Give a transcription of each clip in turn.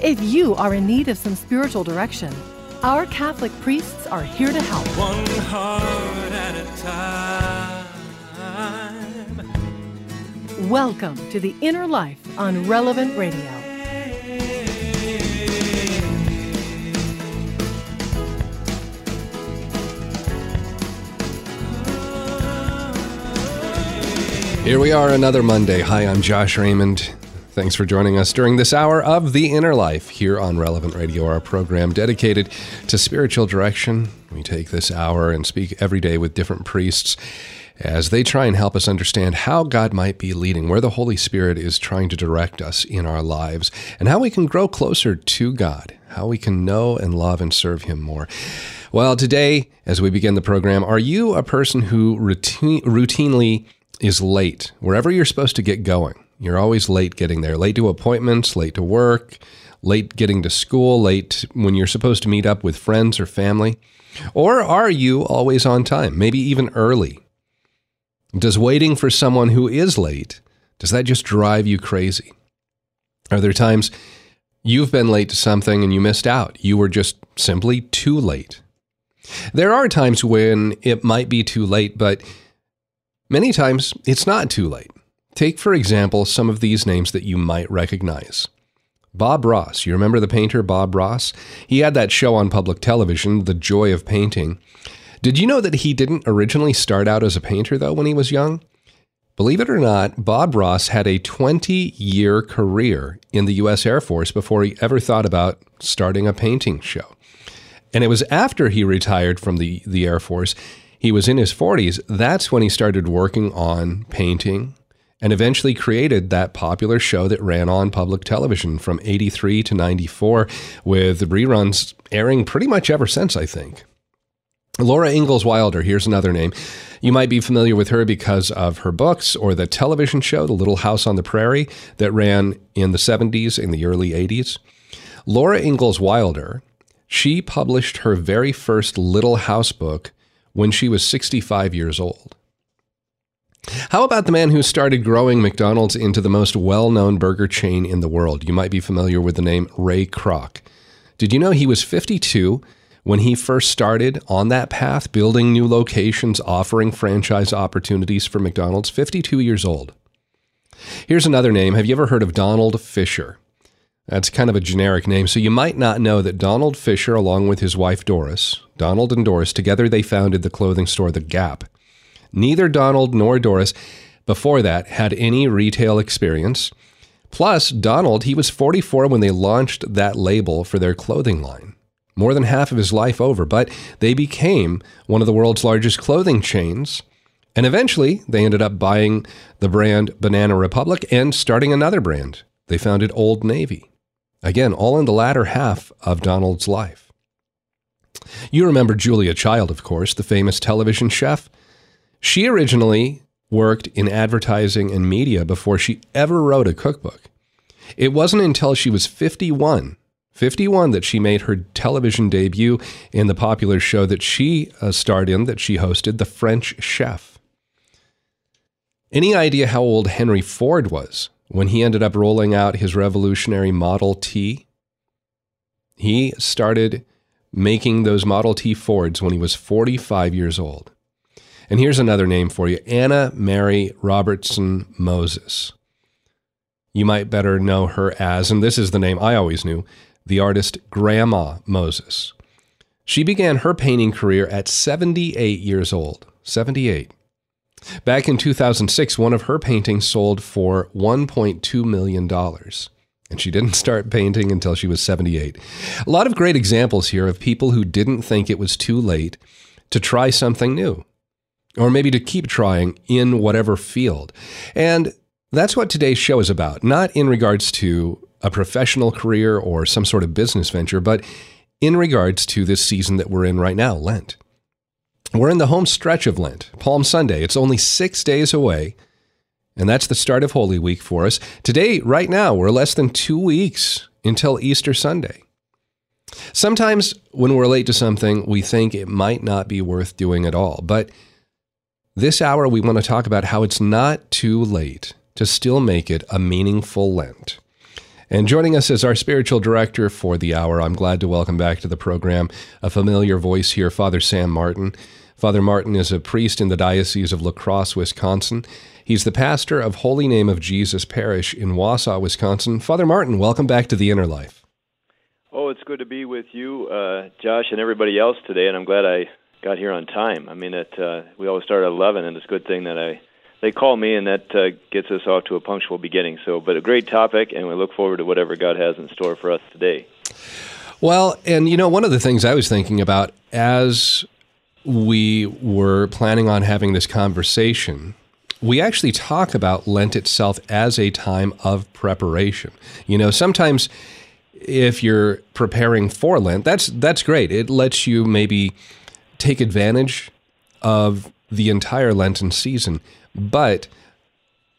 if you are in need of some spiritual direction, our Catholic priests are here to help. One heart at a time. Welcome to The Inner Life on Relevant Radio. Here we are, another Monday. Hi, I'm Josh Raymond. Thanks for joining us during this hour of The Inner Life here on Relevant Radio, our program dedicated to spiritual direction. We take this hour and speak every day with different priests as they try and help us understand how God might be leading, where the Holy Spirit is trying to direct us in our lives, and how we can grow closer to God, how we can know and love and serve Him more. Well, today, as we begin the program, are you a person who routine, routinely is late wherever you're supposed to get going? You're always late getting there, late to appointments, late to work, late getting to school, late when you're supposed to meet up with friends or family. Or are you always on time, maybe even early? Does waiting for someone who is late, does that just drive you crazy? Are there times you've been late to something and you missed out? You were just simply too late. There are times when it might be too late, but many times it's not too late. Take, for example, some of these names that you might recognize. Bob Ross. You remember the painter Bob Ross? He had that show on public television, The Joy of Painting. Did you know that he didn't originally start out as a painter, though, when he was young? Believe it or not, Bob Ross had a 20 year career in the U.S. Air Force before he ever thought about starting a painting show. And it was after he retired from the, the Air Force, he was in his 40s, that's when he started working on painting and eventually created that popular show that ran on public television from 83 to 94, with reruns airing pretty much ever since, I think. Laura Ingalls Wilder, here's another name. You might be familiar with her because of her books or the television show, The Little House on the Prairie, that ran in the 70s and the early 80s. Laura Ingalls Wilder, she published her very first Little House book when she was 65 years old. How about the man who started growing McDonald's into the most well known burger chain in the world? You might be familiar with the name Ray Kroc. Did you know he was 52 when he first started on that path, building new locations, offering franchise opportunities for McDonald's? 52 years old. Here's another name. Have you ever heard of Donald Fisher? That's kind of a generic name, so you might not know that Donald Fisher, along with his wife Doris, Donald and Doris, together they founded the clothing store The Gap. Neither Donald nor Doris before that had any retail experience. Plus, Donald, he was 44 when they launched that label for their clothing line. More than half of his life over, but they became one of the world's largest clothing chains. And eventually, they ended up buying the brand Banana Republic and starting another brand. They founded Old Navy. Again, all in the latter half of Donald's life. You remember Julia Child, of course, the famous television chef. She originally worked in advertising and media before she ever wrote a cookbook. It wasn't until she was 51, 51 that she made her television debut in the popular show that she uh, starred in, that she hosted, The French Chef. Any idea how old Henry Ford was when he ended up rolling out his revolutionary Model T? He started making those Model T Fords when he was 45 years old. And here's another name for you Anna Mary Robertson Moses. You might better know her as, and this is the name I always knew, the artist Grandma Moses. She began her painting career at 78 years old. 78. Back in 2006, one of her paintings sold for $1.2 million. And she didn't start painting until she was 78. A lot of great examples here of people who didn't think it was too late to try something new, or maybe to keep trying in whatever field. And that's what today's show is about, not in regards to a professional career or some sort of business venture, but in regards to this season that we're in right now, Lent. We're in the home stretch of Lent, Palm Sunday. It's only six days away, and that's the start of Holy Week for us. Today, right now, we're less than two weeks until Easter Sunday. Sometimes when we're late to something, we think it might not be worth doing at all. But this hour, we want to talk about how it's not too late to still make it a meaningful Lent. And joining us as our spiritual director for the hour, I'm glad to welcome back to the program a familiar voice here, Father Sam Martin. Father Martin is a priest in the Diocese of La Crosse, Wisconsin. He's the pastor of Holy Name of Jesus Parish in Wausau, Wisconsin. Father Martin, welcome back to the Inner Life. Oh, it's good to be with you, uh, Josh, and everybody else today, and I'm glad I got here on time. I mean, it, uh, we always start at 11, and it's a good thing that I they call me, and that uh, gets us off to a punctual beginning. So, but a great topic, and we look forward to whatever God has in store for us today. Well, and you know, one of the things I was thinking about as we were planning on having this conversation, we actually talk about Lent itself as a time of preparation. You know, sometimes if you're preparing for Lent, that's that's great. It lets you maybe take advantage of the entire Lenten season. But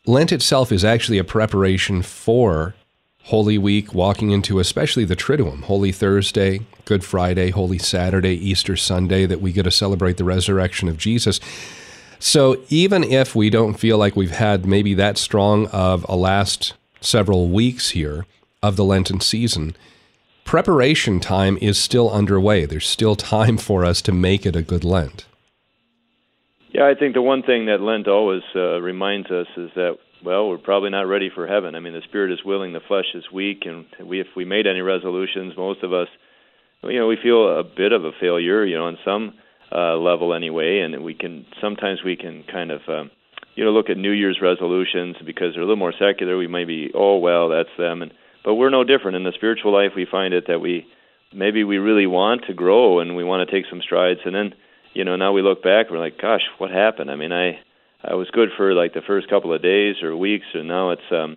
Lent itself is actually a preparation for Holy Week, walking into especially the Triduum, Holy Thursday, Good Friday, Holy Saturday, Easter Sunday, that we get to celebrate the resurrection of Jesus. So even if we don't feel like we've had maybe that strong of a last several weeks here of the Lenten season, preparation time is still underway. There's still time for us to make it a good Lent. Yeah, I think the one thing that Lent always uh, reminds us is that well, we're probably not ready for heaven. I mean, the spirit is willing, the flesh is weak, and we if we made any resolutions, most of us, you know, we feel a bit of a failure, you know, on some uh, level anyway, and we can sometimes we can kind of. Um, you know, look at New Year's resolutions because they're a little more secular. We may be, oh well, that's them, and but we're no different in the spiritual life. We find it that we maybe we really want to grow and we want to take some strides, and then you know, now we look back, and we're like, gosh, what happened? I mean, I I was good for like the first couple of days or weeks, and now it's um,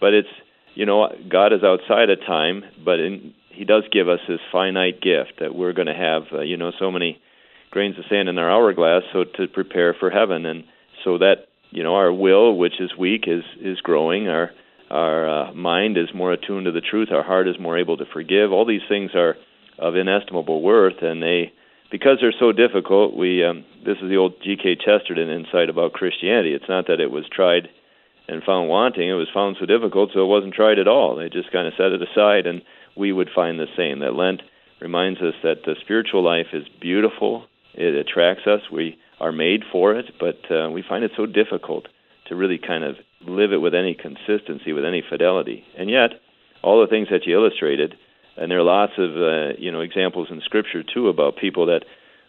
but it's you know, God is outside of time, but in, He does give us this finite gift that we're going to have, uh, you know, so many grains of sand in our hourglass, so to prepare for heaven, and so that you know our will, which is weak, is is growing. Our our uh, mind is more attuned to the truth. Our heart is more able to forgive. All these things are of inestimable worth, and they because they're so difficult, we um, this is the old G.K. Chesterton insight about Christianity. It's not that it was tried and found wanting; it was found so difficult, so it wasn't tried at all. They just kind of set it aside, and we would find the same. That Lent reminds us that the spiritual life is beautiful; it attracts us. We are made for it, but uh, we find it so difficult to really kind of live it with any consistency, with any fidelity. And yet, all the things that you illustrated and there are lots of uh, you know examples in Scripture too about people that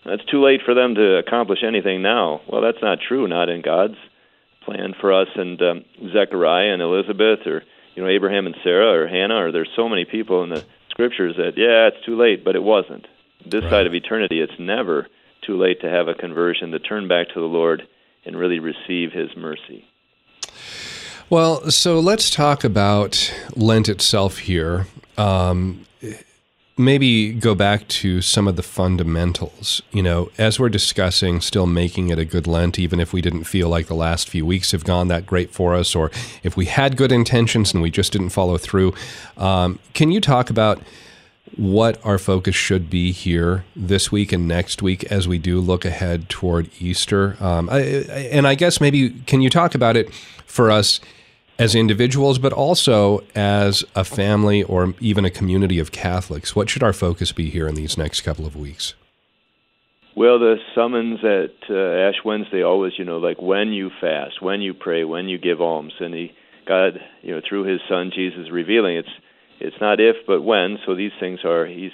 it's too late for them to accomplish anything now. Well, that's not true. Not in God's plan for us. And um, Zechariah and Elizabeth, or you know Abraham and Sarah, or Hannah, or there's so many people in the Scriptures that yeah, it's too late, but it wasn't. This right. side of eternity, it's never too late to have a conversion, to turn back to the Lord and really receive His mercy. Well, so let's talk about Lent itself here. Um, maybe go back to some of the fundamentals. You know, as we're discussing, still making it a good Lent, even if we didn't feel like the last few weeks have gone that great for us, or if we had good intentions and we just didn't follow through. Um, can you talk about what our focus should be here this week and next week as we do look ahead toward Easter? Um, I, and I guess maybe can you talk about it for us? as individuals, but also as a family or even a community of Catholics? What should our focus be here in these next couple of weeks? Well, the summons at uh, Ash Wednesday always, you know, like when you fast, when you pray, when you give alms, and he, God, you know, through His Son Jesus, revealing it's it's not if but when. So these things are He's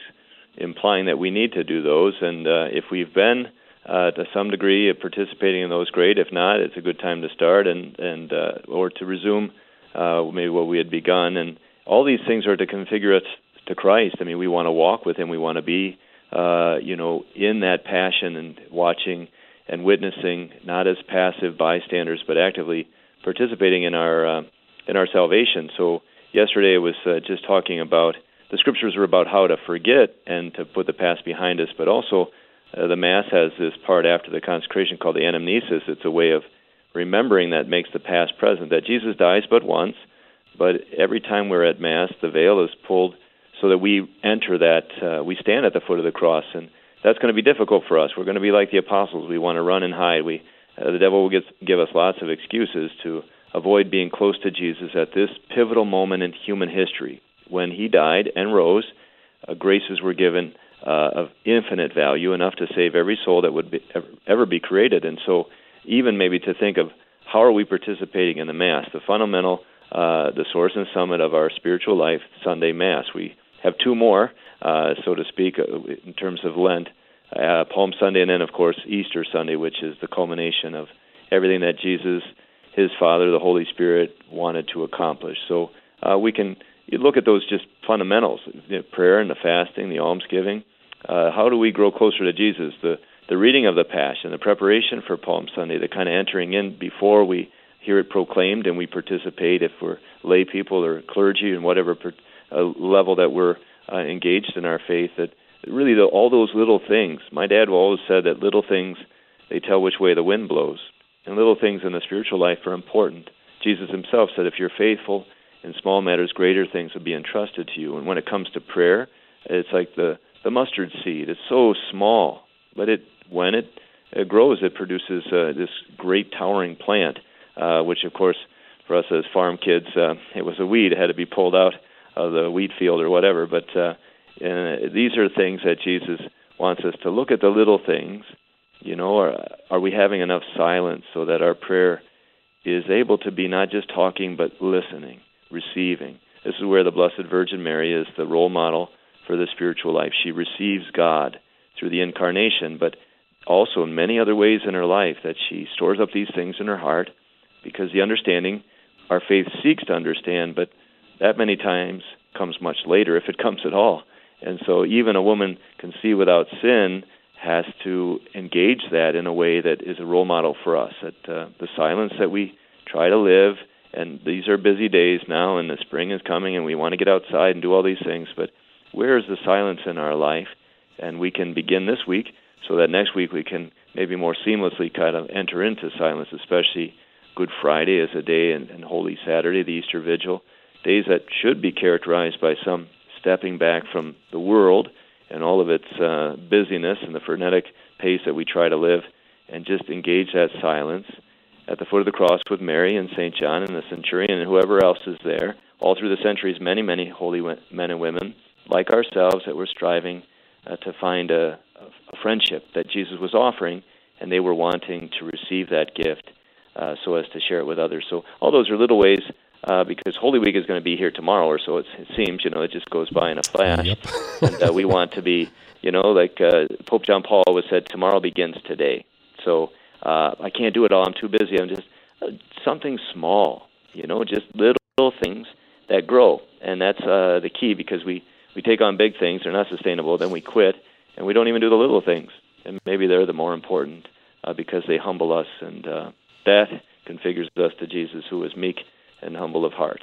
implying that we need to do those, and uh, if we've been uh, to some degree of participating in those, great. If not, it's a good time to start and and uh, or to resume uh, maybe what we had begun. And all these things are to configure us to Christ. I mean, we want to walk with Him. We want to be, uh, you know, in that passion and watching and witnessing, not as passive bystanders, but actively participating in our uh, in our salvation. So yesterday I was uh, just talking about the scriptures were about how to forget and to put the past behind us, but also uh, the Mass has this part after the consecration called the anamnesis. It's a way of remembering that makes the past present, that Jesus dies but once, but every time we're at Mass, the veil is pulled so that we enter that, uh, we stand at the foot of the cross. And that's going to be difficult for us. We're going to be like the apostles. We want to run and hide. We, uh, the devil will get, give us lots of excuses to avoid being close to Jesus at this pivotal moment in human history. When he died and rose, uh, graces were given uh, of infinite value, enough to save every soul that would be, ever, be created. And so, even maybe to think of how are we participating in the Mass, the fundamental, uh, the source and summit of our spiritual life, Sunday Mass. We have two more, uh, so to speak, uh, in terms of Lent. Uh, Palm Sunday, and then, of course, Easter Sunday, which is the culmination of everything that Jesus, His Father, the Holy Spirit wanted to accomplish. So uh, we can you look at those just fundamentals: the prayer and the fasting, the almsgiving. Uh, how do we grow closer to Jesus? The the reading of the Passion, the preparation for Palm Sunday, the kind of entering in before we hear it proclaimed and we participate if we're lay people or clergy and whatever per, uh, level that we're uh, engaged in our faith. That really the, all those little things. My dad always said that little things they tell which way the wind blows, and little things in the spiritual life are important. Jesus himself said, if you're faithful in small matters, greater things will be entrusted to you. And when it comes to prayer, it's like the the mustard seed. It's so small, but it when it, it grows, it produces uh, this great towering plant. Uh, which, of course, for us as farm kids, uh, it was a weed. It had to be pulled out of the wheat field or whatever. But uh, uh, these are things that Jesus wants us to look at the little things. You know, are, are we having enough silence so that our prayer is able to be not just talking but listening, receiving? This is where the Blessed Virgin Mary is the role model for the spiritual life. She receives God through the incarnation, but also in many other ways in her life that she stores up these things in her heart because the understanding our faith seeks to understand, but that many times comes much later if it comes at all. And so even a woman conceived without sin has to engage that in a way that is a role model for us. That uh, the silence that we try to live, and these are busy days now, and the spring is coming, and we want to get outside and do all these things. But where is the silence in our life? And we can begin this week so that next week we can maybe more seamlessly kind of enter into silence, especially Good Friday as a day and, and Holy Saturday, the Easter Vigil, days that should be characterized by some stepping back from the world and all of its uh, busyness and the frenetic pace that we try to live, and just engage that silence at the foot of the cross with Mary and St. John and the centurion and whoever else is there. All through the centuries, many, many holy men and women like ourselves that were striving uh, to find a, a friendship that Jesus was offering, and they were wanting to receive that gift uh, so as to share it with others. So all those are little ways uh, because Holy Week is going to be here tomorrow or so. It, it seems, you know, it just goes by in a flash. Yep. and uh, we want to be, you know, like uh, Pope John Paul always said, tomorrow begins today. So uh, I can't do it all. I'm too busy. I'm just uh, something small, you know, just little things that grow, and that's uh, the key because we we take on big things, they're not sustainable, then we quit, and we don't even do the little things, and maybe they're the more important uh, because they humble us, and uh, that configures us to Jesus, who is meek and humble of heart.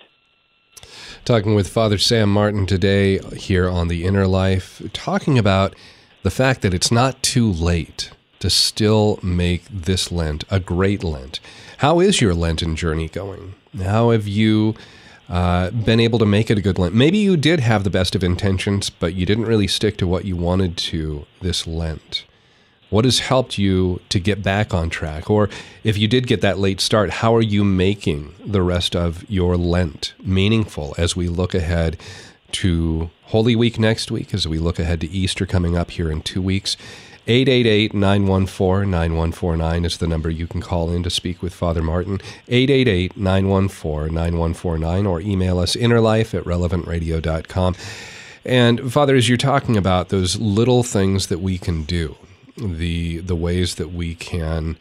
Talking with Father Sam Martin today here on The Inner Life, talking about the fact that it's not too late to still make this Lent a great Lent. How is your Lenten journey going? How have you uh, been able to make it a good Lent? Maybe you did have the best of intentions, but you didn't really stick to what you wanted to this Lent. What has helped you to get back on track? Or if you did get that late start, how are you making the rest of your Lent meaningful as we look ahead to Holy Week next week, as we look ahead to Easter coming up here in two weeks? 888 914 9149 is the number you can call in to speak with Father Martin. 888 914 9149 or email us innerlife at relevantradio.com. And Father, as you're talking about those little things that we can do, the the ways that we can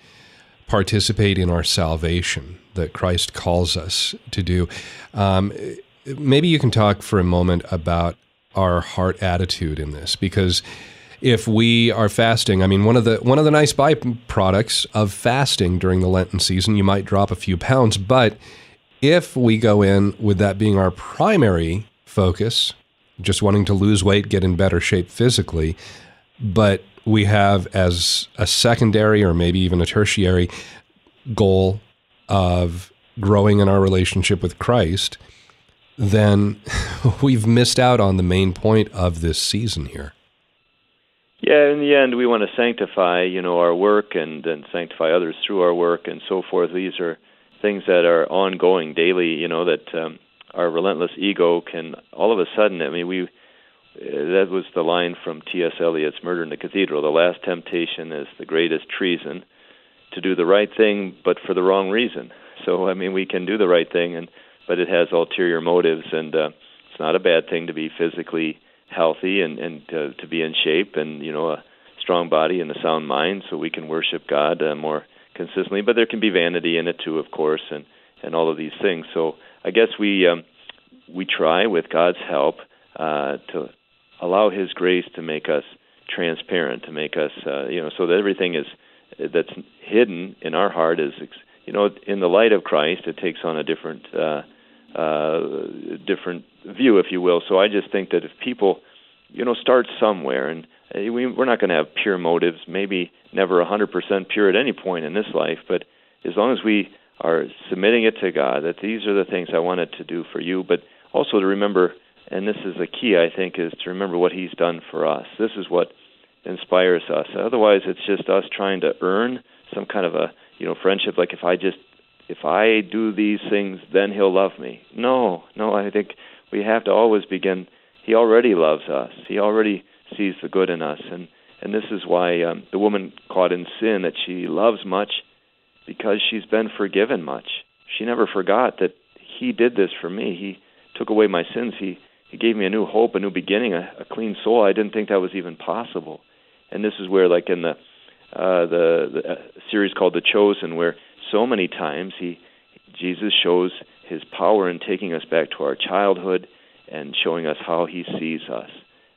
participate in our salvation that Christ calls us to do. Um, maybe you can talk for a moment about our heart attitude in this, because if we are fasting, I mean, one of the one of the nice byproducts of fasting during the Lenten season, you might drop a few pounds, but if we go in with that being our primary focus, just wanting to lose weight, get in better shape physically, but we have as a secondary or maybe even a tertiary goal of growing in our relationship with Christ, then we've missed out on the main point of this season here. Yeah, in the end, we want to sanctify, you know, our work and and sanctify others through our work and so forth. These are things that are ongoing daily, you know, that um, our relentless ego can all of a sudden. I mean, we that was the line from T.S. Eliot's Murder in the Cathedral. The last temptation is the greatest treason to do the right thing, but for the wrong reason. So, I mean, we can do the right thing, and but it has ulterior motives, and uh, it's not a bad thing to be physically healthy and and to, to be in shape, and you know, a strong body and a sound mind, so we can worship God uh, more consistently. But there can be vanity in it too, of course, and and all of these things. So, I guess we um, we try with God's help uh, to allow His grace to make us transparent, to make us, uh, you know, so that everything is that's hidden in our heart is, you know, in the light of Christ, it takes on a different, uh, uh, different view, if you will. So I just think that if people, you know, start somewhere, and uh, we, we're not going to have pure motives, maybe never 100% pure at any point in this life, but as long as we are submitting it to God, that these are the things I wanted to do for you, but also to remember and this is the key, I think, is to remember what He's done for us. This is what inspires us. Otherwise, it's just us trying to earn some kind of a you know friendship. Like if I just if I do these things, then He'll love me. No, no. I think we have to always begin. He already loves us. He already sees the good in us, and and this is why um, the woman caught in sin that she loves much because she's been forgiven much. She never forgot that He did this for me. He took away my sins. He he gave me a new hope, a new beginning, a, a clean soul. I didn't think that was even possible. And this is where, like in the uh, the, the uh, series called The Chosen, where so many times he Jesus shows his power in taking us back to our childhood and showing us how he sees us.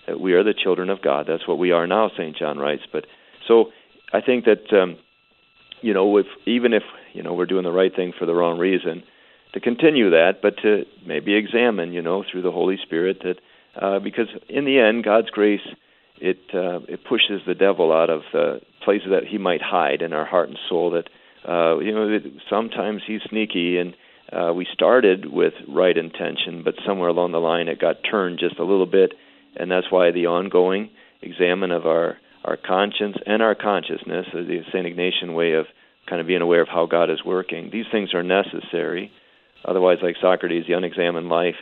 That we are the children of God. That's what we are now, St. John writes. But so I think that um, you know, if even if you know we're doing the right thing for the wrong reason, to continue that, but to maybe examine, you know, through the Holy Spirit that uh, because in the end, God's grace it uh, it pushes the devil out of the places that he might hide in our heart and soul. That uh, you know, sometimes he's sneaky, and uh, we started with right intention, but somewhere along the line it got turned just a little bit, and that's why the ongoing examen of our our conscience and our consciousness, the Saint Ignatian way of kind of being aware of how God is working. These things are necessary Otherwise, like Socrates, the unexamined life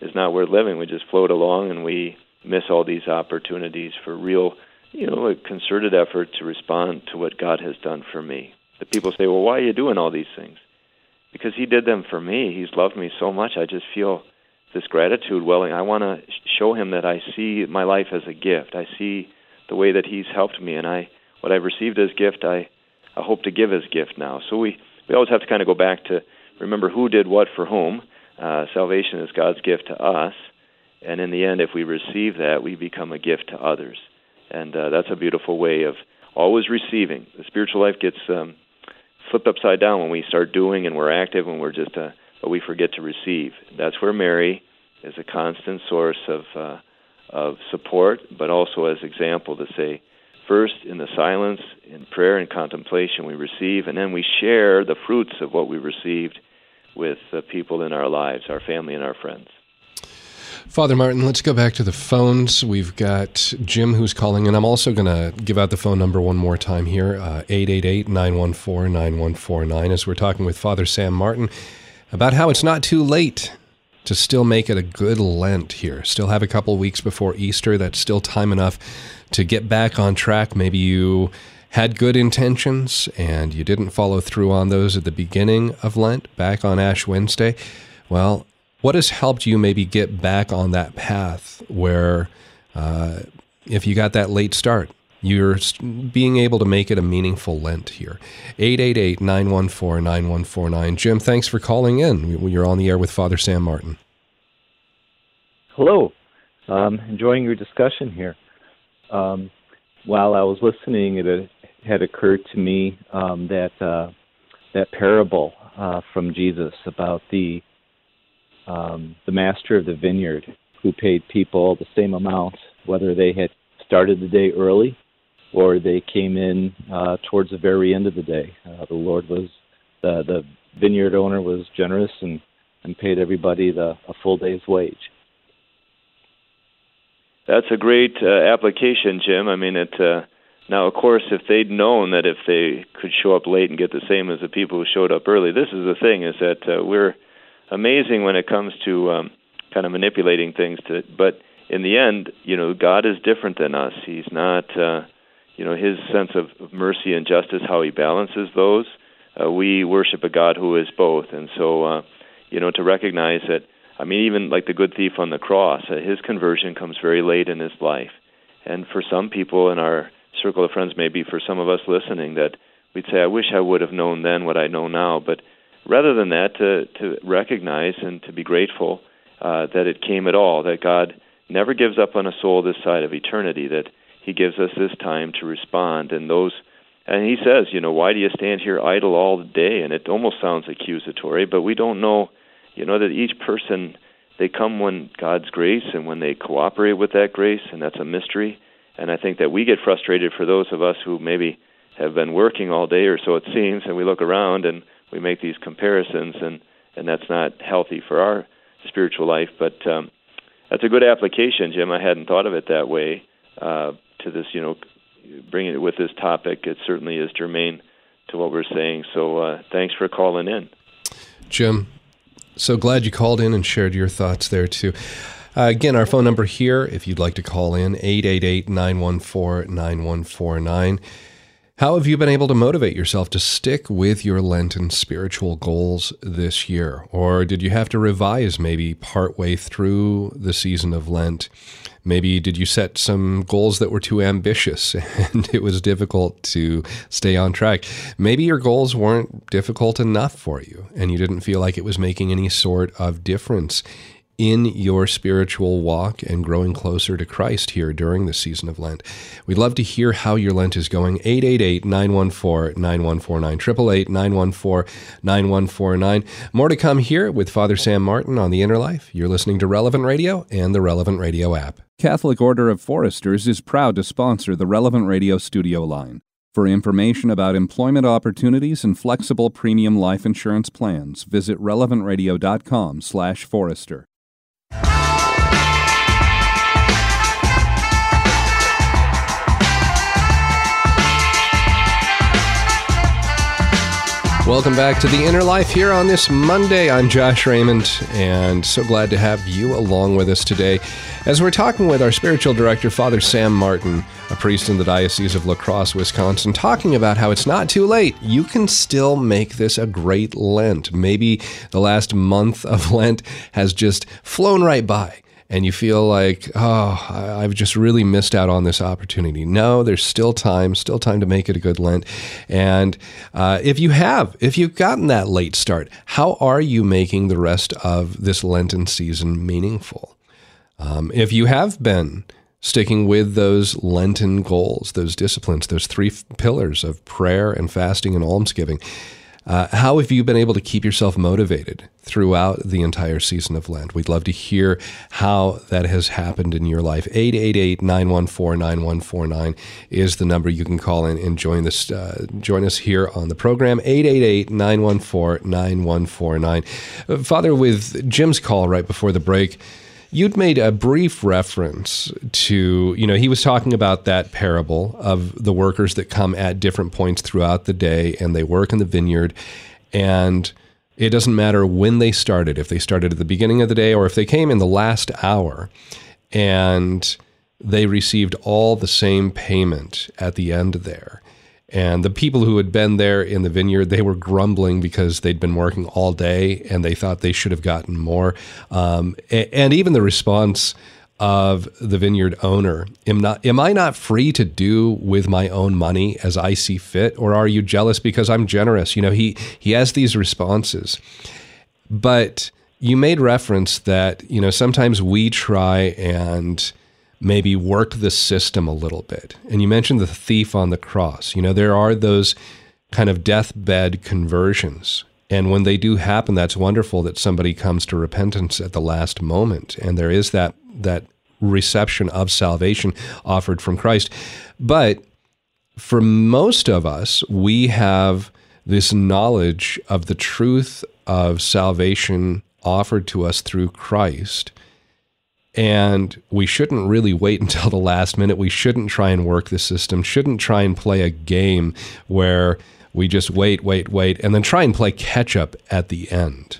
is not worth living. We just float along and we miss all these opportunities for real, you know, a concerted effort to respond to what God has done for me. The people say, well, why are you doing all these things? Because He did them for me. He's loved me so much. I just feel this gratitude welling. I want to show Him that I see my life as a gift. I see the way that He's helped me, and I what I've received as gift, I I hope to give as gift now. So we we always have to kind of go back to remember who did what for whom. Uh, salvation is God's gift to us, and in the end, if we receive that, we become a gift to others, and uh, that's a beautiful way of always receiving. The spiritual life gets um, flipped upside down when we start doing and we're active and we're just, uh, but we forget to receive. That's where Mary is a constant source of uh, of support, but also as example to say, first in the silence, in prayer and contemplation, we receive, and then we share the fruits of what we received with the people in our lives, our family and our friends. Father Martin, let's go back to the phones. We've got Jim who's calling, and I'm also going to give out the phone number one more time here uh, 888 914 9149 as we're talking with Father Sam Martin about how it's not too late to still make it a good Lent here. Still have a couple weeks before Easter. That's still time enough to get back on track. Maybe you had good intentions and you didn't follow through on those at the beginning of Lent, back on Ash Wednesday, well, what has helped you maybe get back on that path where uh, if you got that late start, you're being able to make it a meaningful Lent here. 888 914 9149. Jim, thanks for calling in. You're on the air with Father Sam Martin. Hello. Um, enjoying your discussion here. Um, while I was listening, it had occurred to me um, that uh, that parable uh, from Jesus about the um, the master of the vineyard who paid people the same amount whether they had started the day early or they came in uh, towards the very end of the day. Uh, the Lord was the the vineyard owner was generous and and paid everybody the a full day's wage. That's a great uh, application, Jim. I mean, it. Uh, now, of course, if they'd known that if they could show up late and get the same as the people who showed up early, this is the thing: is that uh, we're amazing when it comes to um, kind of manipulating things. To, but in the end, you know, God is different than us. He's not. Uh, you know, his sense of mercy and justice, how he balances those. Uh, we worship a God who is both, and so uh, you know, to recognize that I mean, even like the good thief on the cross, uh, his conversion comes very late in his life. And for some people in our circle of friends, maybe for some of us listening, that we'd say, I wish I would have known then what I know now. But rather than that, to, to recognize and to be grateful uh, that it came at all, that God never gives up on a soul this side of eternity, that He gives us this time to respond. And those, and He says, you know, why do you stand here idle all the day? And it almost sounds accusatory, but we don't know you know that each person they come when God's grace and when they cooperate with that grace, and that's a mystery. And I think that we get frustrated for those of us who maybe have been working all day or so it seems, and we look around and we make these comparisons, and and that's not healthy for our spiritual life. But um, that's a good application, Jim. I hadn't thought of it that way uh, to this. You know, bringing it with this topic, it certainly is germane to what we're saying. So uh, thanks for calling in, Jim. So glad you called in and shared your thoughts there too. Uh, again, our phone number here, if you'd like to call in, 888 914 9149. How have you been able to motivate yourself to stick with your Lenten spiritual goals this year? Or did you have to revise maybe partway through the season of Lent? Maybe did you set some goals that were too ambitious and it was difficult to stay on track? Maybe your goals weren't difficult enough for you and you didn't feel like it was making any sort of difference in your spiritual walk and growing closer to Christ here during the season of Lent. We'd love to hear how your Lent is going. 888 914 9149. 888 914 9149. More to come here with Father Sam Martin on The Inner Life. You're listening to Relevant Radio and the Relevant Radio app. Catholic Order of Foresters is proud to sponsor the Relevant Radio studio line. For information about employment opportunities and flexible premium life insurance plans, visit relevantradio.com/forester. Welcome back to the Inner Life here on this Monday. I'm Josh Raymond, and so glad to have you along with us today as we're talking with our spiritual director, Father Sam Martin, a priest in the Diocese of La Crosse, Wisconsin, talking about how it's not too late. You can still make this a great Lent. Maybe the last month of Lent has just flown right by and you feel like, oh, I've just really missed out on this opportunity. No, there's still time, still time to make it a good Lent. And uh, if you have, if you've gotten that late start, how are you making the rest of this Lenten season meaningful? Um, if you have been sticking with those Lenten goals, those disciplines, those three pillars of prayer and fasting and almsgiving, uh, how have you been able to keep yourself motivated throughout the entire season of Lent? We'd love to hear how that has happened in your life. 888 914 9149 is the number you can call in and join, this, uh, join us here on the program. 888 914 9149. Uh, Father, with Jim's call right before the break, You'd made a brief reference to, you know, he was talking about that parable of the workers that come at different points throughout the day and they work in the vineyard. And it doesn't matter when they started, if they started at the beginning of the day or if they came in the last hour and they received all the same payment at the end there. And the people who had been there in the vineyard, they were grumbling because they'd been working all day and they thought they should have gotten more. Um, and even the response of the vineyard owner, am, not, am I not free to do with my own money as I see fit? Or are you jealous because I'm generous? You know, he, he has these responses. But you made reference that, you know, sometimes we try and maybe work the system a little bit. And you mentioned the thief on the cross. You know, there are those kind of deathbed conversions. And when they do happen, that's wonderful that somebody comes to repentance at the last moment. And there is that, that reception of salvation offered from Christ. But for most of us, we have this knowledge of the truth of salvation offered to us through Christ. And we shouldn't really wait until the last minute. We shouldn't try and work the system, shouldn't try and play a game where we just wait, wait, wait, and then try and play catch up at the end.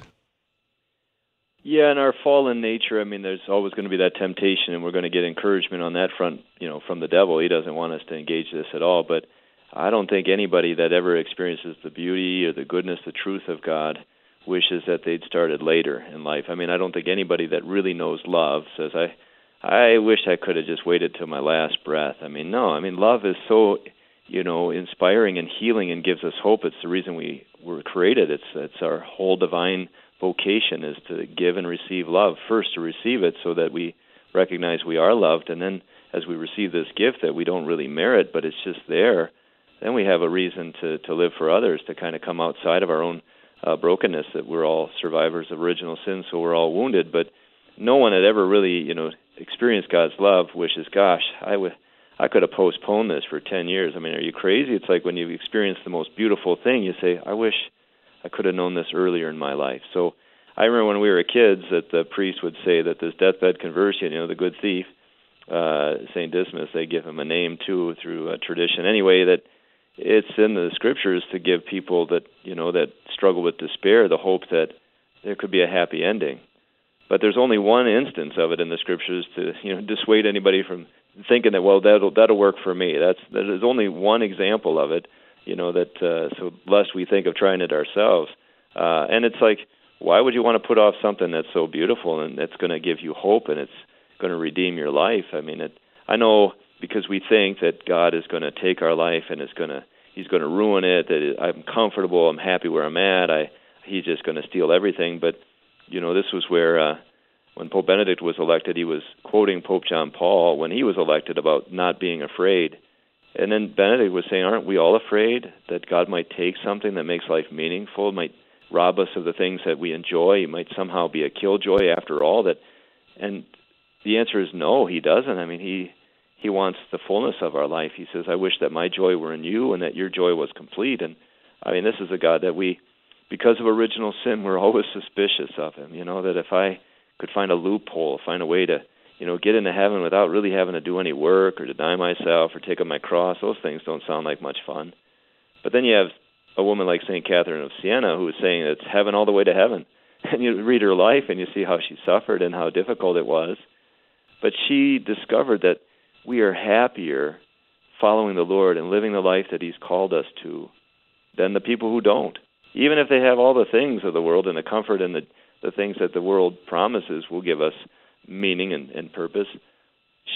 Yeah, in our fallen nature, I mean, there's always going to be that temptation, and we're going to get encouragement on that front, you know, from the devil. He doesn't want us to engage this at all. But I don't think anybody that ever experiences the beauty or the goodness, the truth of God, wishes that they'd started later in life. I mean, I don't think anybody that really knows love says, "I, I wish I could have just waited till my last breath." I mean, no. I mean, love is so, you know, inspiring and healing and gives us hope. It's the reason we were created. It's it's our whole divine vocation is to give and receive love. First, to receive it so that we recognize we are loved, and then as we receive this gift that we don't really merit, but it's just there, then we have a reason to to live for others, to kind of come outside of our own uh, brokenness. That we're all survivors of original sin, so we're all wounded. But no one had ever really, you know, experienced God's love. Wishes, gosh, I would. I could have postponed this for 10 years. I mean, are you crazy? It's like when you experience the most beautiful thing, you say, I wish I could have known this earlier in my life. So I remember when we were kids that the priest would say that this deathbed conversion, you know, the good thief, uh, Saint Dismas, they give him a name too through a tradition. Anyway, that it's in the scriptures to give people that you know that struggle with despair the hope that there could be a happy ending. But there's only one instance of it in the scriptures to you know dissuade anybody from thinking that well that'll that'll work for me. That's there's only one example of it you know that uh, so lest we think of trying it ourselves uh, and it's like why would you want to put off something that's so beautiful and that's going to give you hope and it's going to redeem your life i mean it i know because we think that god is going to take our life and is going to he's going to ruin it that i'm comfortable i'm happy where i'm at i he's just going to steal everything. But you know this was where uh when Pope Benedict was elected, he was quoting Pope John Paul when he was elected about not being afraid. And then Benedict was saying, aren't we all afraid that God might take something that makes life meaningful, might rob us of the things that we enjoy, he might somehow be a killjoy after all? That and the answer is no, he doesn't. I mean, he he wants the fullness of our life. He says, "I wish that my joy were in you and that your joy was complete." And I mean, this is a God that we because of original sin, we're always suspicious of him. You know that if I could find a loophole, find a way to you know, get into heaven without really having to do any work or deny myself or take up my cross, those things don't sound like much fun. But then you have a woman like St. Catherine of Siena who is saying it's heaven all the way to heaven. And you read her life and you see how she suffered and how difficult it was. But she discovered that we are happier following the Lord and living the life that He's called us to than the people who don't. Even if they have all the things of the world and the comfort and the, the things that the world promises will give us meaning and, and purpose,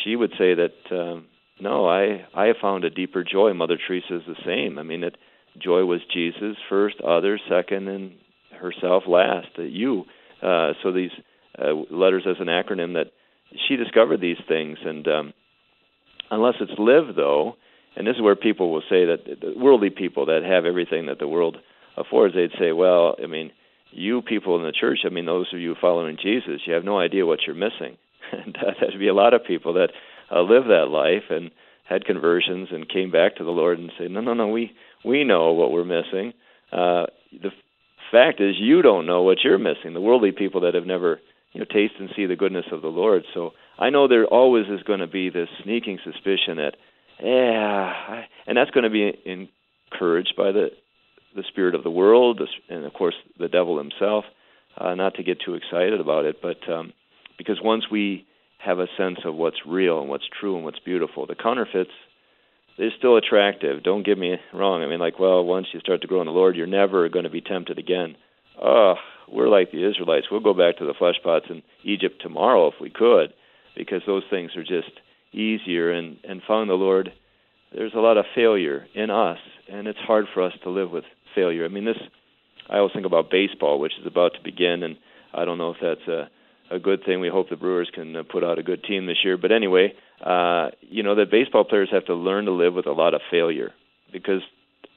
she would say that um, no, I I have found a deeper joy. Mother Teresa is the same. I mean, that joy was Jesus first, others second, and herself last. Uh, you. Uh, so these uh, letters as an acronym that she discovered these things, and um, unless it's lived, though, and this is where people will say that worldly people that have everything that the world affords, they'd say, well, I mean you people in the church, I mean, those of you following Jesus, you have no idea what you're missing. and uh, there'd be a lot of people that uh, live that life and had conversions and came back to the Lord and say, no, no, no, we we know what we're missing. Uh, the fact is, you don't know what you're missing. The worldly people that have never, you know, taste and see the goodness of the Lord. So I know there always is going to be this sneaking suspicion that, yeah, and that's going to be encouraged by the the spirit of the world, and of course the devil himself. Uh, not to get too excited about it, but um, because once we have a sense of what's real and what's true and what's beautiful, the counterfeits they're still attractive. Don't get me wrong. I mean, like, well, once you start to grow in the Lord, you're never going to be tempted again. Oh, we're like the Israelites. We'll go back to the flesh pots in Egypt tomorrow if we could, because those things are just easier. And and following the Lord, there's a lot of failure in us, and it's hard for us to live with failure. I mean, this I always think about baseball, which is about to begin, and I don't know if that's a a good thing. We hope the Brewers can uh, put out a good team this year. But anyway, uh, you know that baseball players have to learn to live with a lot of failure because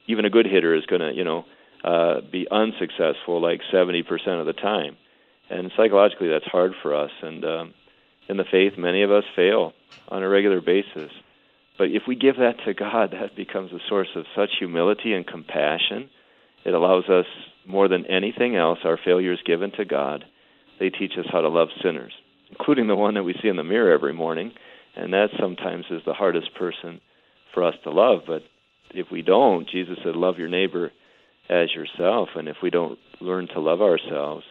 even a good hitter is going to, you know, uh, be unsuccessful like 70% of the time. And psychologically, that's hard for us. And um, in the faith, many of us fail on a regular basis. But if we give that to God, that becomes a source of such humility and compassion. It allows us, more than anything else, our failures given to God. They teach us how to love sinners, including the one that we see in the mirror every morning. And that sometimes is the hardest person for us to love. But if we don't, Jesus said, Love your neighbor as yourself. And if we don't learn to love ourselves,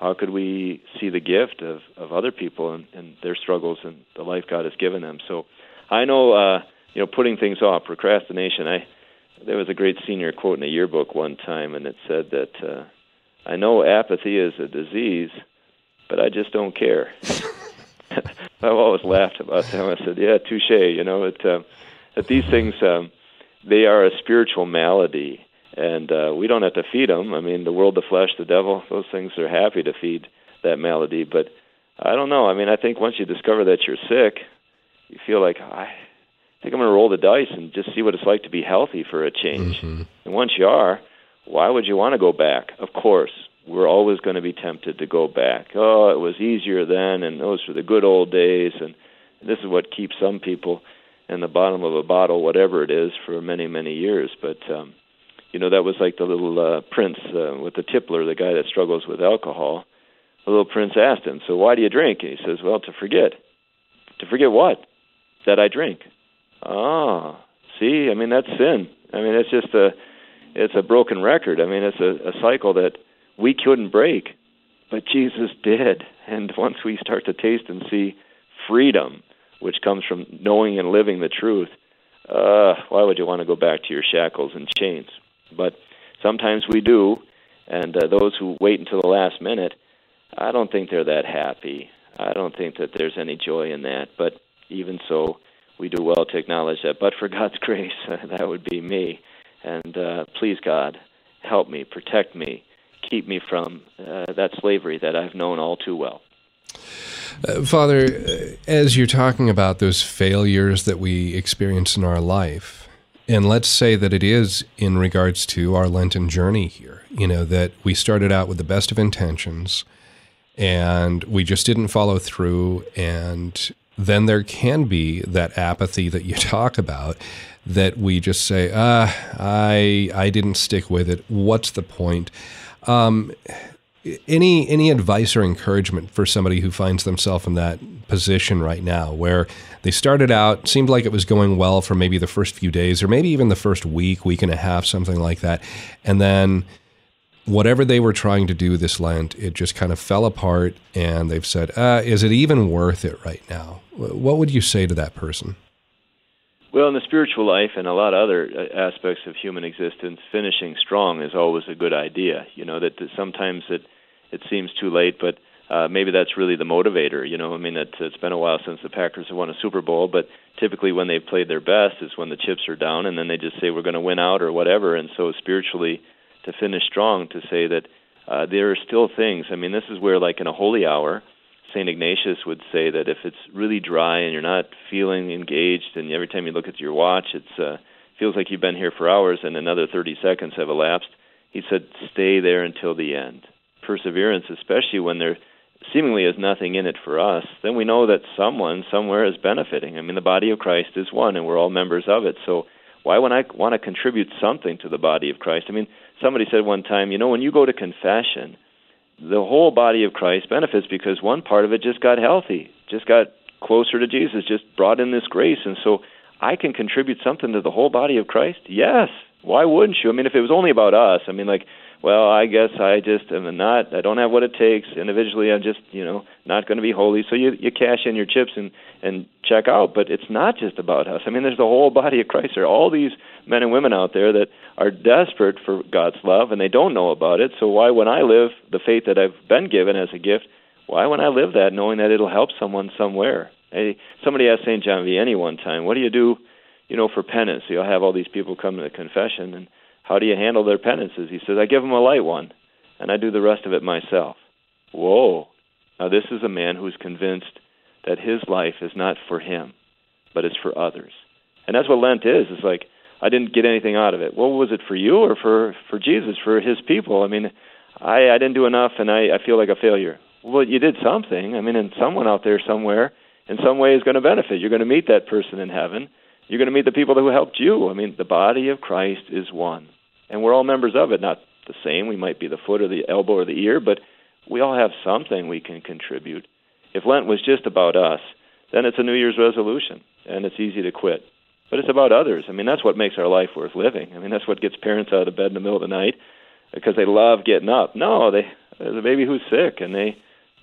how could we see the gift of, of other people and, and their struggles and the life God has given them? So I know, uh, you know, putting things off, procrastination. I there was a great senior quote in a yearbook one time, and it said that uh, I know apathy is a disease, but I just don't care. I've always laughed about that. I said, "Yeah, touche." You know, it, uh, that these things um, they are a spiritual malady, and uh, we don't have to feed them. I mean, the world, the flesh, the devil, those things are happy to feed that malady. But I don't know. I mean, I think once you discover that you're sick, you feel like I think I'm going to roll the dice and just see what it's like to be healthy for a change. Mm-hmm. And once you are, why would you want to go back? Of course, we're always going to be tempted to go back. Oh, it was easier then, and those were the good old days, and this is what keeps some people in the bottom of a bottle, whatever it is, for many, many years. But um, you know, that was like the little uh, prince uh, with the tippler, the guy that struggles with alcohol. The little prince asked him, "So why do you drink?" And he says, "Well, to forget." To forget what? That I drink. Ah, see, I mean that's sin. I mean it's just a, it's a broken record. I mean it's a, a cycle that we couldn't break, but Jesus did. And once we start to taste and see freedom which comes from knowing and living the truth, uh, why would you want to go back to your shackles and chains? But sometimes we do, and uh, those who wait until the last minute, I don't think they're that happy. I don't think that there's any joy in that. But even so, we do well to acknowledge that. But for God's grace, that would be me. And uh, please, God, help me, protect me, keep me from uh, that slavery that I've known all too well. Uh, Father, uh, as you're talking about those failures that we experience in our life, and let's say that it is in regards to our Lenten journey here, you know, that we started out with the best of intentions and we just didn't follow through. And then there can be that apathy that you talk about that we just say, ah, I, I didn't stick with it. What's the point? Um, any any advice or encouragement for somebody who finds themselves in that position right now where they started out seemed like it was going well for maybe the first few days or maybe even the first week week and a half something like that. And then whatever they were trying to do this lent it just kind of fell apart and they've said uh, is it even worth it right now? What would you say to that person? Well, in the spiritual life and a lot of other uh, aspects of human existence, finishing strong is always a good idea. You know that sometimes it it seems too late, but uh, maybe that's really the motivator. You know, I mean, it's, it's been a while since the Packers have won a Super Bowl, but typically when they've played their best is when the chips are down, and then they just say we're going to win out or whatever. And so spiritually, to finish strong, to say that uh, there are still things. I mean, this is where, like in a holy hour, Saint Ignatius would say that if it's really dry and you're not feeling engaged, and every time you look at your watch, it's uh, feels like you've been here for hours, and another 30 seconds have elapsed. He said, stay there until the end perseverance, especially when there seemingly has nothing in it for us, then we know that someone somewhere is benefiting. I mean, the body of Christ is one, and we're all members of it. So why would I want to contribute something to the body of Christ? I mean, somebody said one time, you know, when you go to confession, the whole body of Christ benefits because one part of it just got healthy, just got closer to Jesus, just brought in this grace. And so I can contribute something to the whole body of Christ? Yes. Why wouldn't you? I mean, if it was only about us, I mean, like, well, I guess I just am not. I don't have what it takes individually. I'm just, you know, not going to be holy. So you you cash in your chips and and check out. But it's not just about us. I mean, there's the whole body of Christ. There are all these men and women out there that are desperate for God's love and they don't know about it. So why, when I live the faith that I've been given as a gift, why when I live that, knowing that it'll help someone somewhere? Hey, somebody asked Saint John Vianney one time, "What do you do, you know, for penance?" You'll have all these people come to the confession and how do you handle their penances? He says, I give them a light one, and I do the rest of it myself. Whoa. Now, this is a man who's convinced that his life is not for him, but it's for others. And that's what Lent is. It's like, I didn't get anything out of it. Well, was it for you or for for Jesus, for His people? I mean, I I didn't do enough, and I I feel like a failure. Well, you did something. I mean, and someone out there somewhere, in some way, is going to benefit. You're going to meet that person in heaven. You're going to meet the people who helped you. I mean, the body of Christ is one, and we're all members of it. Not the same. We might be the foot or the elbow or the ear, but we all have something we can contribute. If Lent was just about us, then it's a New Year's resolution, and it's easy to quit. But it's about others. I mean, that's what makes our life worth living. I mean, that's what gets parents out of bed in the middle of the night because they love getting up. No, they there's a baby who's sick, and they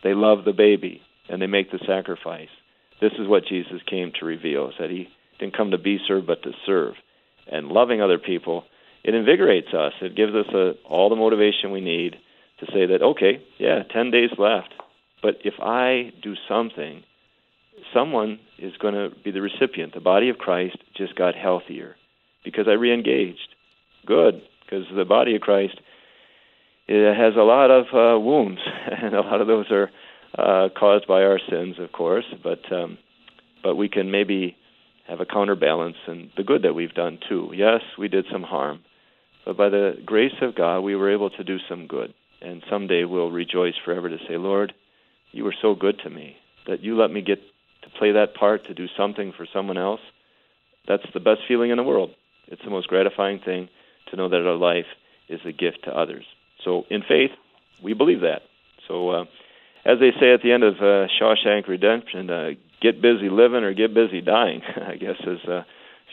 they love the baby and they make the sacrifice. This is what Jesus came to reveal: is that he didn't come to be served, but to serve. And loving other people, it invigorates us. It gives us a, all the motivation we need to say that, okay, yeah, 10 days left. But if I do something, someone is going to be the recipient. The body of Christ just got healthier because I reengaged. Good, because the body of Christ it has a lot of uh, wounds, and a lot of those are uh, caused by our sins, of course. But um, but we can maybe have a counterbalance and the good that we've done too. Yes, we did some harm, but by the grace of God, we were able to do some good. And someday we'll rejoice forever to say, Lord, you were so good to me that you let me get to play that part, to do something for someone else. That's the best feeling in the world. It's the most gratifying thing to know that our life is a gift to others. So, in faith, we believe that. So, uh, as they say at the end of uh, Shawshank Redemption, uh, get busy living or get busy dying. I guess is uh,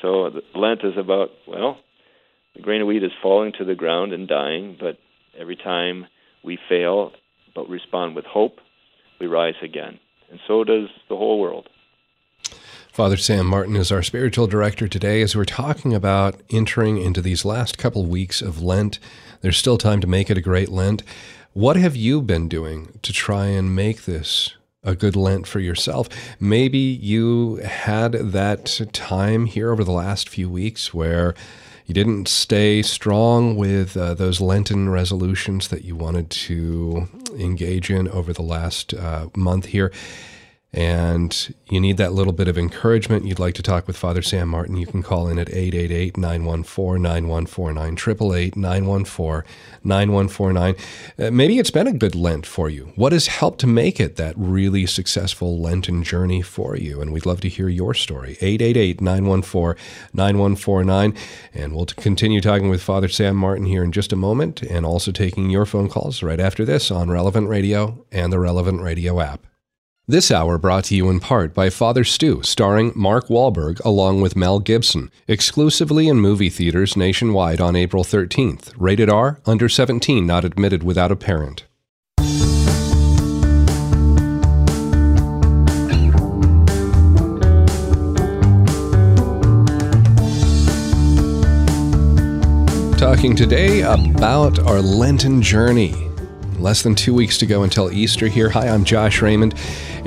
so. Lent is about well, the grain of wheat is falling to the ground and dying, but every time we fail, but respond with hope, we rise again, and so does the whole world. Father Sam Martin is our spiritual director today as we're talking about entering into these last couple weeks of Lent. There's still time to make it a great Lent. What have you been doing to try and make this a good Lent for yourself? Maybe you had that time here over the last few weeks where you didn't stay strong with uh, those Lenten resolutions that you wanted to engage in over the last uh, month here and you need that little bit of encouragement, you'd like to talk with Father Sam Martin, you can call in at 888 914 9149, 888 914 9149. Uh, maybe it's been a good Lent for you. What has helped to make it that really successful Lenten journey for you? And we'd love to hear your story. 888 914 9149. And we'll continue talking with Father Sam Martin here in just a moment and also taking your phone calls right after this on Relevant Radio and the Relevant Radio app. This hour brought to you in part by Father Stu, starring Mark Wahlberg along with Mel Gibson, exclusively in movie theaters nationwide on April 13th. Rated R, under 17, not admitted without a parent. Talking today about our Lenten journey. Less than two weeks to go until Easter here. Hi, I'm Josh Raymond.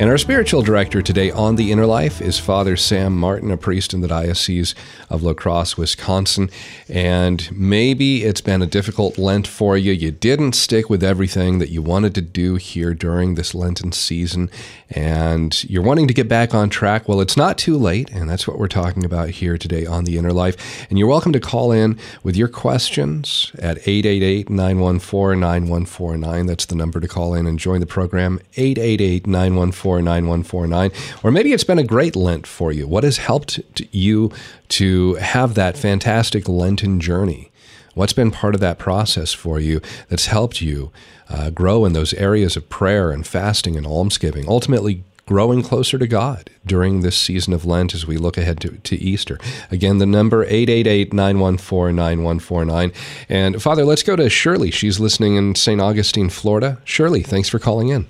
And our spiritual director today on The Inner Life is Father Sam Martin, a priest in the Diocese of La Crosse, Wisconsin. And maybe it's been a difficult Lent for you. You didn't stick with everything that you wanted to do here during this Lenten season, and you're wanting to get back on track. Well, it's not too late, and that's what we're talking about here today on The Inner Life. And you're welcome to call in with your questions at 888 914 9149. That's the number to call in and join the program, 888 914 9149. Or maybe it's been a great Lent for you. What has helped you to have that fantastic Lenten journey? What's been part of that process for you that's helped you uh, grow in those areas of prayer and fasting and almsgiving, ultimately growing closer to God during this season of Lent as we look ahead to, to Easter. Again, the number 888-914-9149. And Father, let's go to Shirley. She's listening in St. Augustine, Florida. Shirley, thanks for calling in.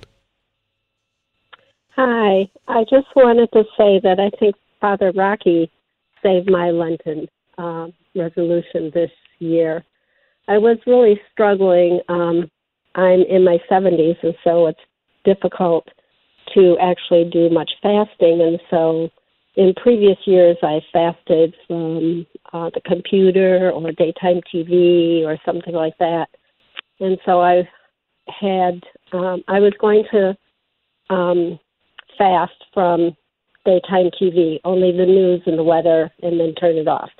Hi. I just wanted to say that I think Father Rocky saved my Lenten uh, resolution this year. I was really struggling. Um, I'm in my 70s, and so it's difficult to actually do much fasting. And so in previous years, I fasted from uh, the computer or daytime TV or something like that. And so I had, um, I was going to um, fast from daytime TV, only the news and the weather, and then turn it off.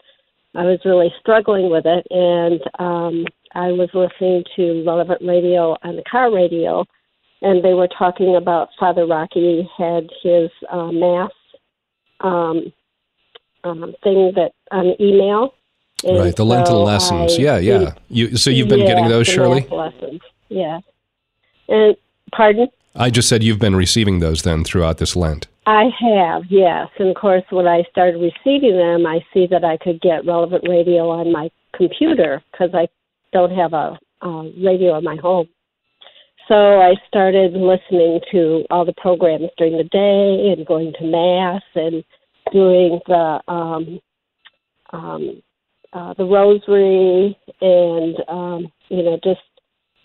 I was really struggling with it, and um, I was listening to relevant radio on the car radio, and they were talking about Father Rocky had his uh, mass um, um, thing that on email. And right, the Lenten so lessons. I- yeah, yeah. You so you've been yeah, getting those, Shirley? lessons. Yeah. And pardon? I just said you've been receiving those then throughout this Lent. I have, yes. And of course, when I started receiving them, I see that I could get relevant radio on my computer because I don't have a uh, radio in my home. So I started listening to all the programs during the day and going to mass and doing the um, um, uh, the rosary and um, you know just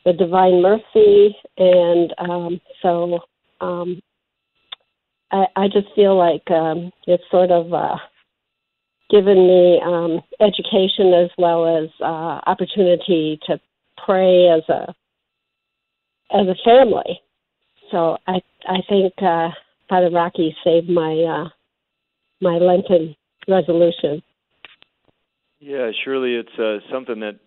the Divine Mercy and um, so um, I, I just feel like um, it's sort of uh, given me um, education as well as uh, opportunity to pray as a as a family. So I I think uh, Father Rocky saved my uh, my Lenten resolution. Yeah, Shirley it's uh, something that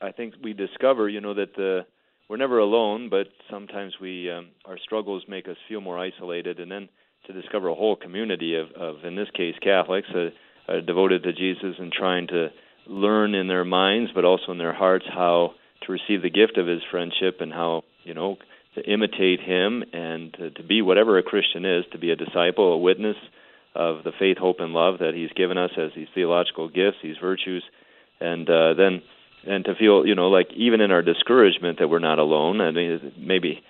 I think we discover. You know that the we're never alone, but sometimes we um, our struggles make us feel more isolated, and then to discover a whole community of, of in this case, Catholics, uh, uh, devoted to Jesus and trying to learn in their minds, but also in their hearts, how to receive the gift of His friendship and how you know to imitate Him and to, to be whatever a Christian is, to be a disciple, a witness of the faith, hope, and love that He's given us as these theological gifts, these virtues, and uh, then and to feel you know like even in our discouragement that we're not alone. I mean, maybe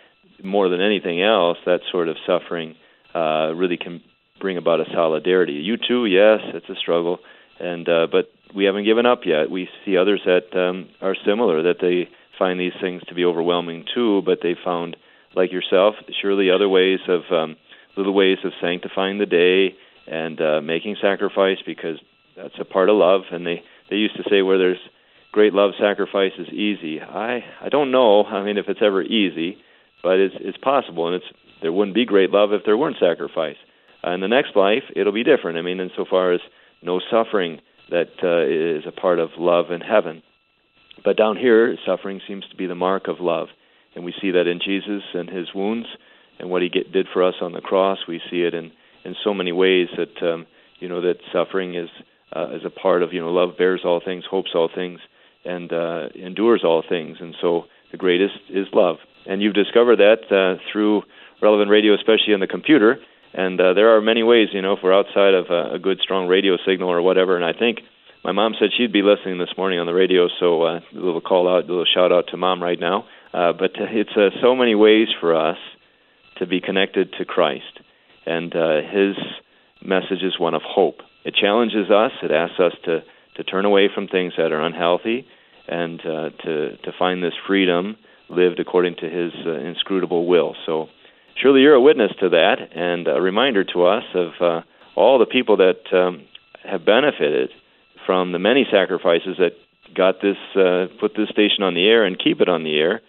more than anything else, that sort of suffering uh, really can bring about a solidarity. You too, yes, it's a struggle, and uh, but we haven't given up yet. We see others that um, are similar, that they find these things to be overwhelming too, but they found, like yourself, Shirley other ways of um, little ways of sanctifying the day and uh, making sacrifice because that's a part of love. And they they used to say where there's great love, sacrifice is easy. I I don't know. I mean, if it's ever easy, but it's it's possible, and it's there wouldn't be great love if there weren't sacrifice. Uh, in the next life, it'll be different. I mean, insofar as no suffering that uh, is a part of love in heaven. But down here, suffering seems to be the mark of love, and we see that in Jesus and his wounds and what he get, did for us on the cross. We see it in in so many ways that um, you know that suffering is uh, is a part of you know love bears all things, hopes all things, and uh, endures all things. And so the greatest is love. And you've discovered that uh, through relevant radio, especially on the computer. And uh, there are many ways, you know, if we're outside of a, a good, strong radio signal or whatever. And I think my mom said she'd be listening this morning on the radio, so uh, a little call out, a little shout out to mom right now. Uh, but it's uh, so many ways for us to be connected to Christ, and uh, His message is one of hope. It challenges us. It asks us to to turn away from things that are unhealthy, and uh, to to find this freedom lived according to His uh, inscrutable will. So Shirley you're a witness to that and a reminder to us of uh, all the people that um, have benefited from the many sacrifices that got this uh, put this station on the air and keep it on the air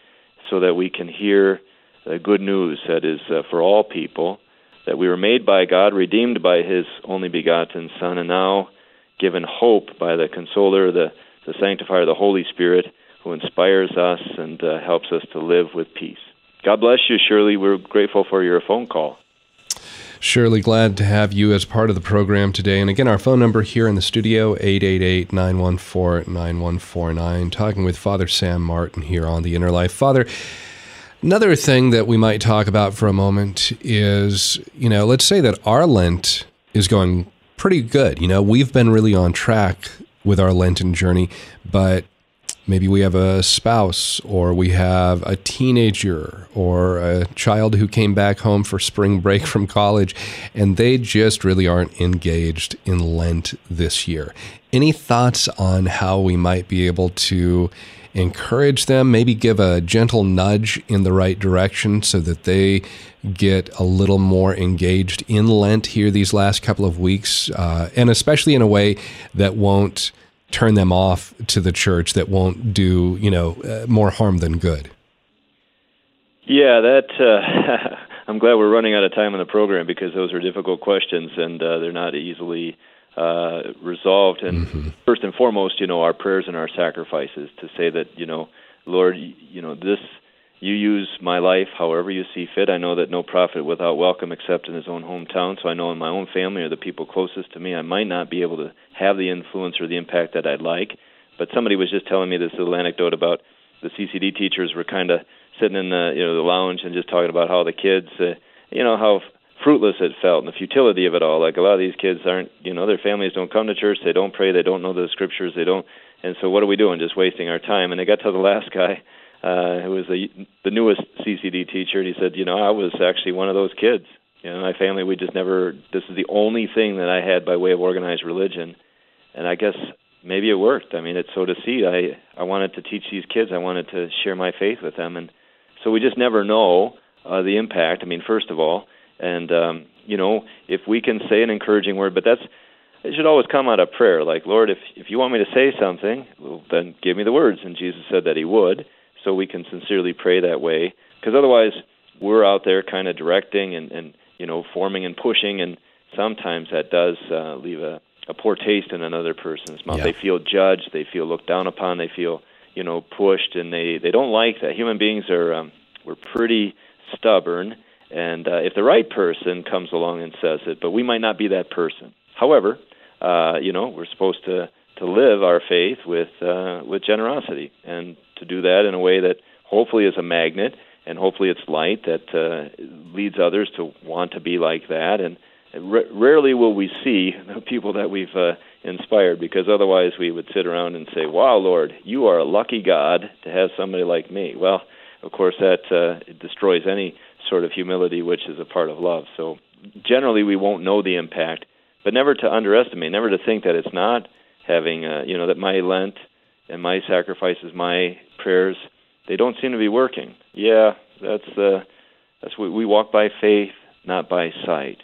so that we can hear the good news that is uh, for all people that we were made by God redeemed by his only begotten son and now given hope by the consoler the the sanctifier the holy spirit who inspires us and uh, helps us to live with peace God bless you, Shirley. We're grateful for your phone call. Shirley glad to have you as part of the program today. And again, our phone number here in the studio, 888-914-9149. Talking with Father Sam Martin here on The Inner Life. Father, another thing that we might talk about for a moment is, you know, let's say that our Lent is going pretty good. You know, we've been really on track with our Lenten journey, but maybe we have a spouse or we have a teenager or a child who came back home for spring break from college and they just really aren't engaged in Lent this year. Any thoughts on how we might be able to encourage them, maybe give a gentle nudge in the right direction so that they get a little more engaged in Lent here these last couple of weeks, uh, and especially in a way that won't turn them off to the church that won't do you know uh, more harm than good. Yeah that uh, i'm glad we're running out of time on the program because those are difficult questions and uh, they're not easily uh, resolved. And mm-hmm. first and foremost, you know, our prayers and our sacrifices to say that, you know, Lord, you know, this you use my life however you see fit. I know that no prophet without welcome except in his own hometown. So I know in my own family or the people closest to me, I might not be able to have the influence or the impact that I'd like. But somebody was just telling me this little anecdote about the CCD teachers were kind of sitting in the you know the lounge and just talking about how the kids, uh, you know, how fruitless it felt and the futility of it all. Like a lot of these kids aren't, you know, their families don't come to church, they don't pray, they don't know the scriptures, they don't. And so what are we doing? Just wasting our time. And they got to the last guy, uh, who was the the newest CCD teacher, and he said, you know, I was actually one of those kids. You know, my family, we just never. This is the only thing that I had by way of organized religion, and I guess maybe it worked. I mean, it's so to see. I I wanted to teach these kids. I wanted to share my faith with them, and so we just never know uh, the impact. I mean, first of all, and um, you know, if we can say an encouraging word, but that's it should always come out of prayer. Like, Lord, if if you want me to say something, well, then give me the words. And Jesus said that He would, so we can sincerely pray that way. Because otherwise, we're out there kind of directing and and you know forming and pushing, and sometimes that does uh, leave a a poor taste in another person's mouth. Yeah. They feel judged, they feel looked down upon, they feel you know pushed, and they they don't like that. Human beings are um, we're pretty stubborn and uh, if the right person comes along and says it, but we might not be that person. However, uh, you know, we're supposed to to live our faith with uh, with generosity, and to do that in a way that hopefully is a magnet, and hopefully it's light that uh, leads others to want to be like that. And r- rarely will we see the people that we've uh, inspired, because otherwise we would sit around and say, "Wow, Lord, you are a lucky God to have somebody like me." Well, of course, that uh, destroys any sort of humility, which is a part of love. So generally, we won't know the impact, but never to underestimate, never to think that it's not having, uh, you know, that my Lent and my sacrifices, my prayers, they don't seem to be working. Yeah, that's uh, that's what we walk by faith, not by sight.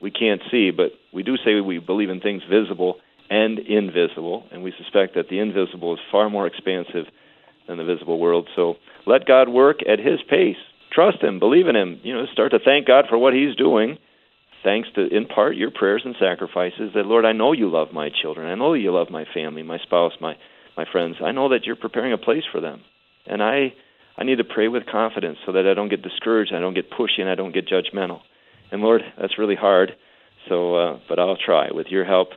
We can't see, but we do say we believe in things visible and invisible, and we suspect that the invisible is far more expansive than the visible world. So let God work at His pace trust him, believe in him, you know, start to thank God for what he's doing. Thanks to in part your prayers and sacrifices that Lord, I know you love my children. I know you love my family, my spouse, my my friends. I know that you're preparing a place for them. And I I need to pray with confidence so that I don't get discouraged, I don't get pushy, and I don't get judgmental. And Lord, that's really hard. So, uh, but I'll try. With your help,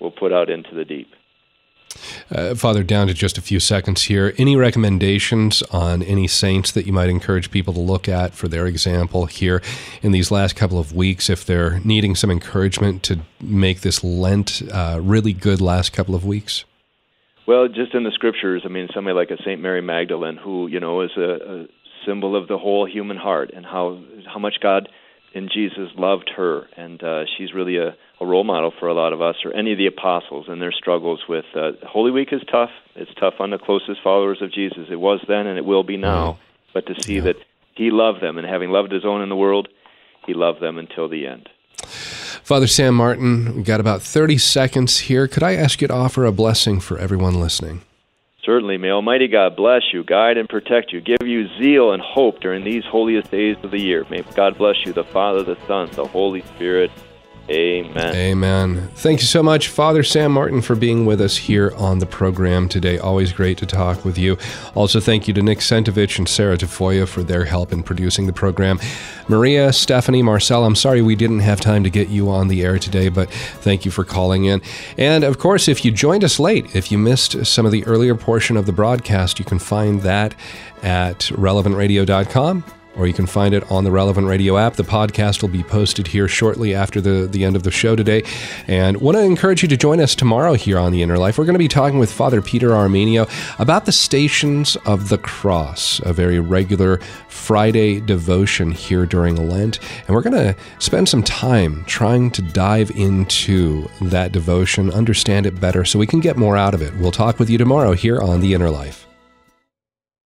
we'll put out into the deep. Uh, Father, down to just a few seconds here. Any recommendations on any saints that you might encourage people to look at for their example here in these last couple of weeks if they're needing some encouragement to make this Lent uh, really good last couple of weeks? Well, just in the scriptures, I mean, somebody like a Saint Mary Magdalene, who you know is a, a symbol of the whole human heart, and how how much God in Jesus loved her, and uh, she's really a, a role model for a lot of us, or any of the apostles and their struggles with uh, Holy Week is tough. It's tough on the closest followers of Jesus. It was then, and it will be now. But to see yeah. that He loved them, and having loved His own in the world, He loved them until the end. Father Sam Martin, we've got about 30 seconds here. Could I ask you to offer a blessing for everyone listening? Certainly, may Almighty God bless you, guide and protect you, give you zeal and hope during these holiest days of the year. May God bless you, the Father, the Son, the Holy Spirit. Amen. Amen. Thank you so much, Father Sam Martin, for being with us here on the program today. Always great to talk with you. Also, thank you to Nick Sentovich and Sarah Tafoya for their help in producing the program. Maria, Stephanie, Marcel, I'm sorry we didn't have time to get you on the air today, but thank you for calling in. And of course, if you joined us late, if you missed some of the earlier portion of the broadcast, you can find that at relevantradio.com or you can find it on the Relevant Radio app. The podcast will be posted here shortly after the, the end of the show today. And want to encourage you to join us tomorrow here on The Inner Life. We're going to be talking with Father Peter Armenio about the Stations of the Cross, a very regular Friday devotion here during Lent. And we're going to spend some time trying to dive into that devotion, understand it better so we can get more out of it. We'll talk with you tomorrow here on The Inner Life.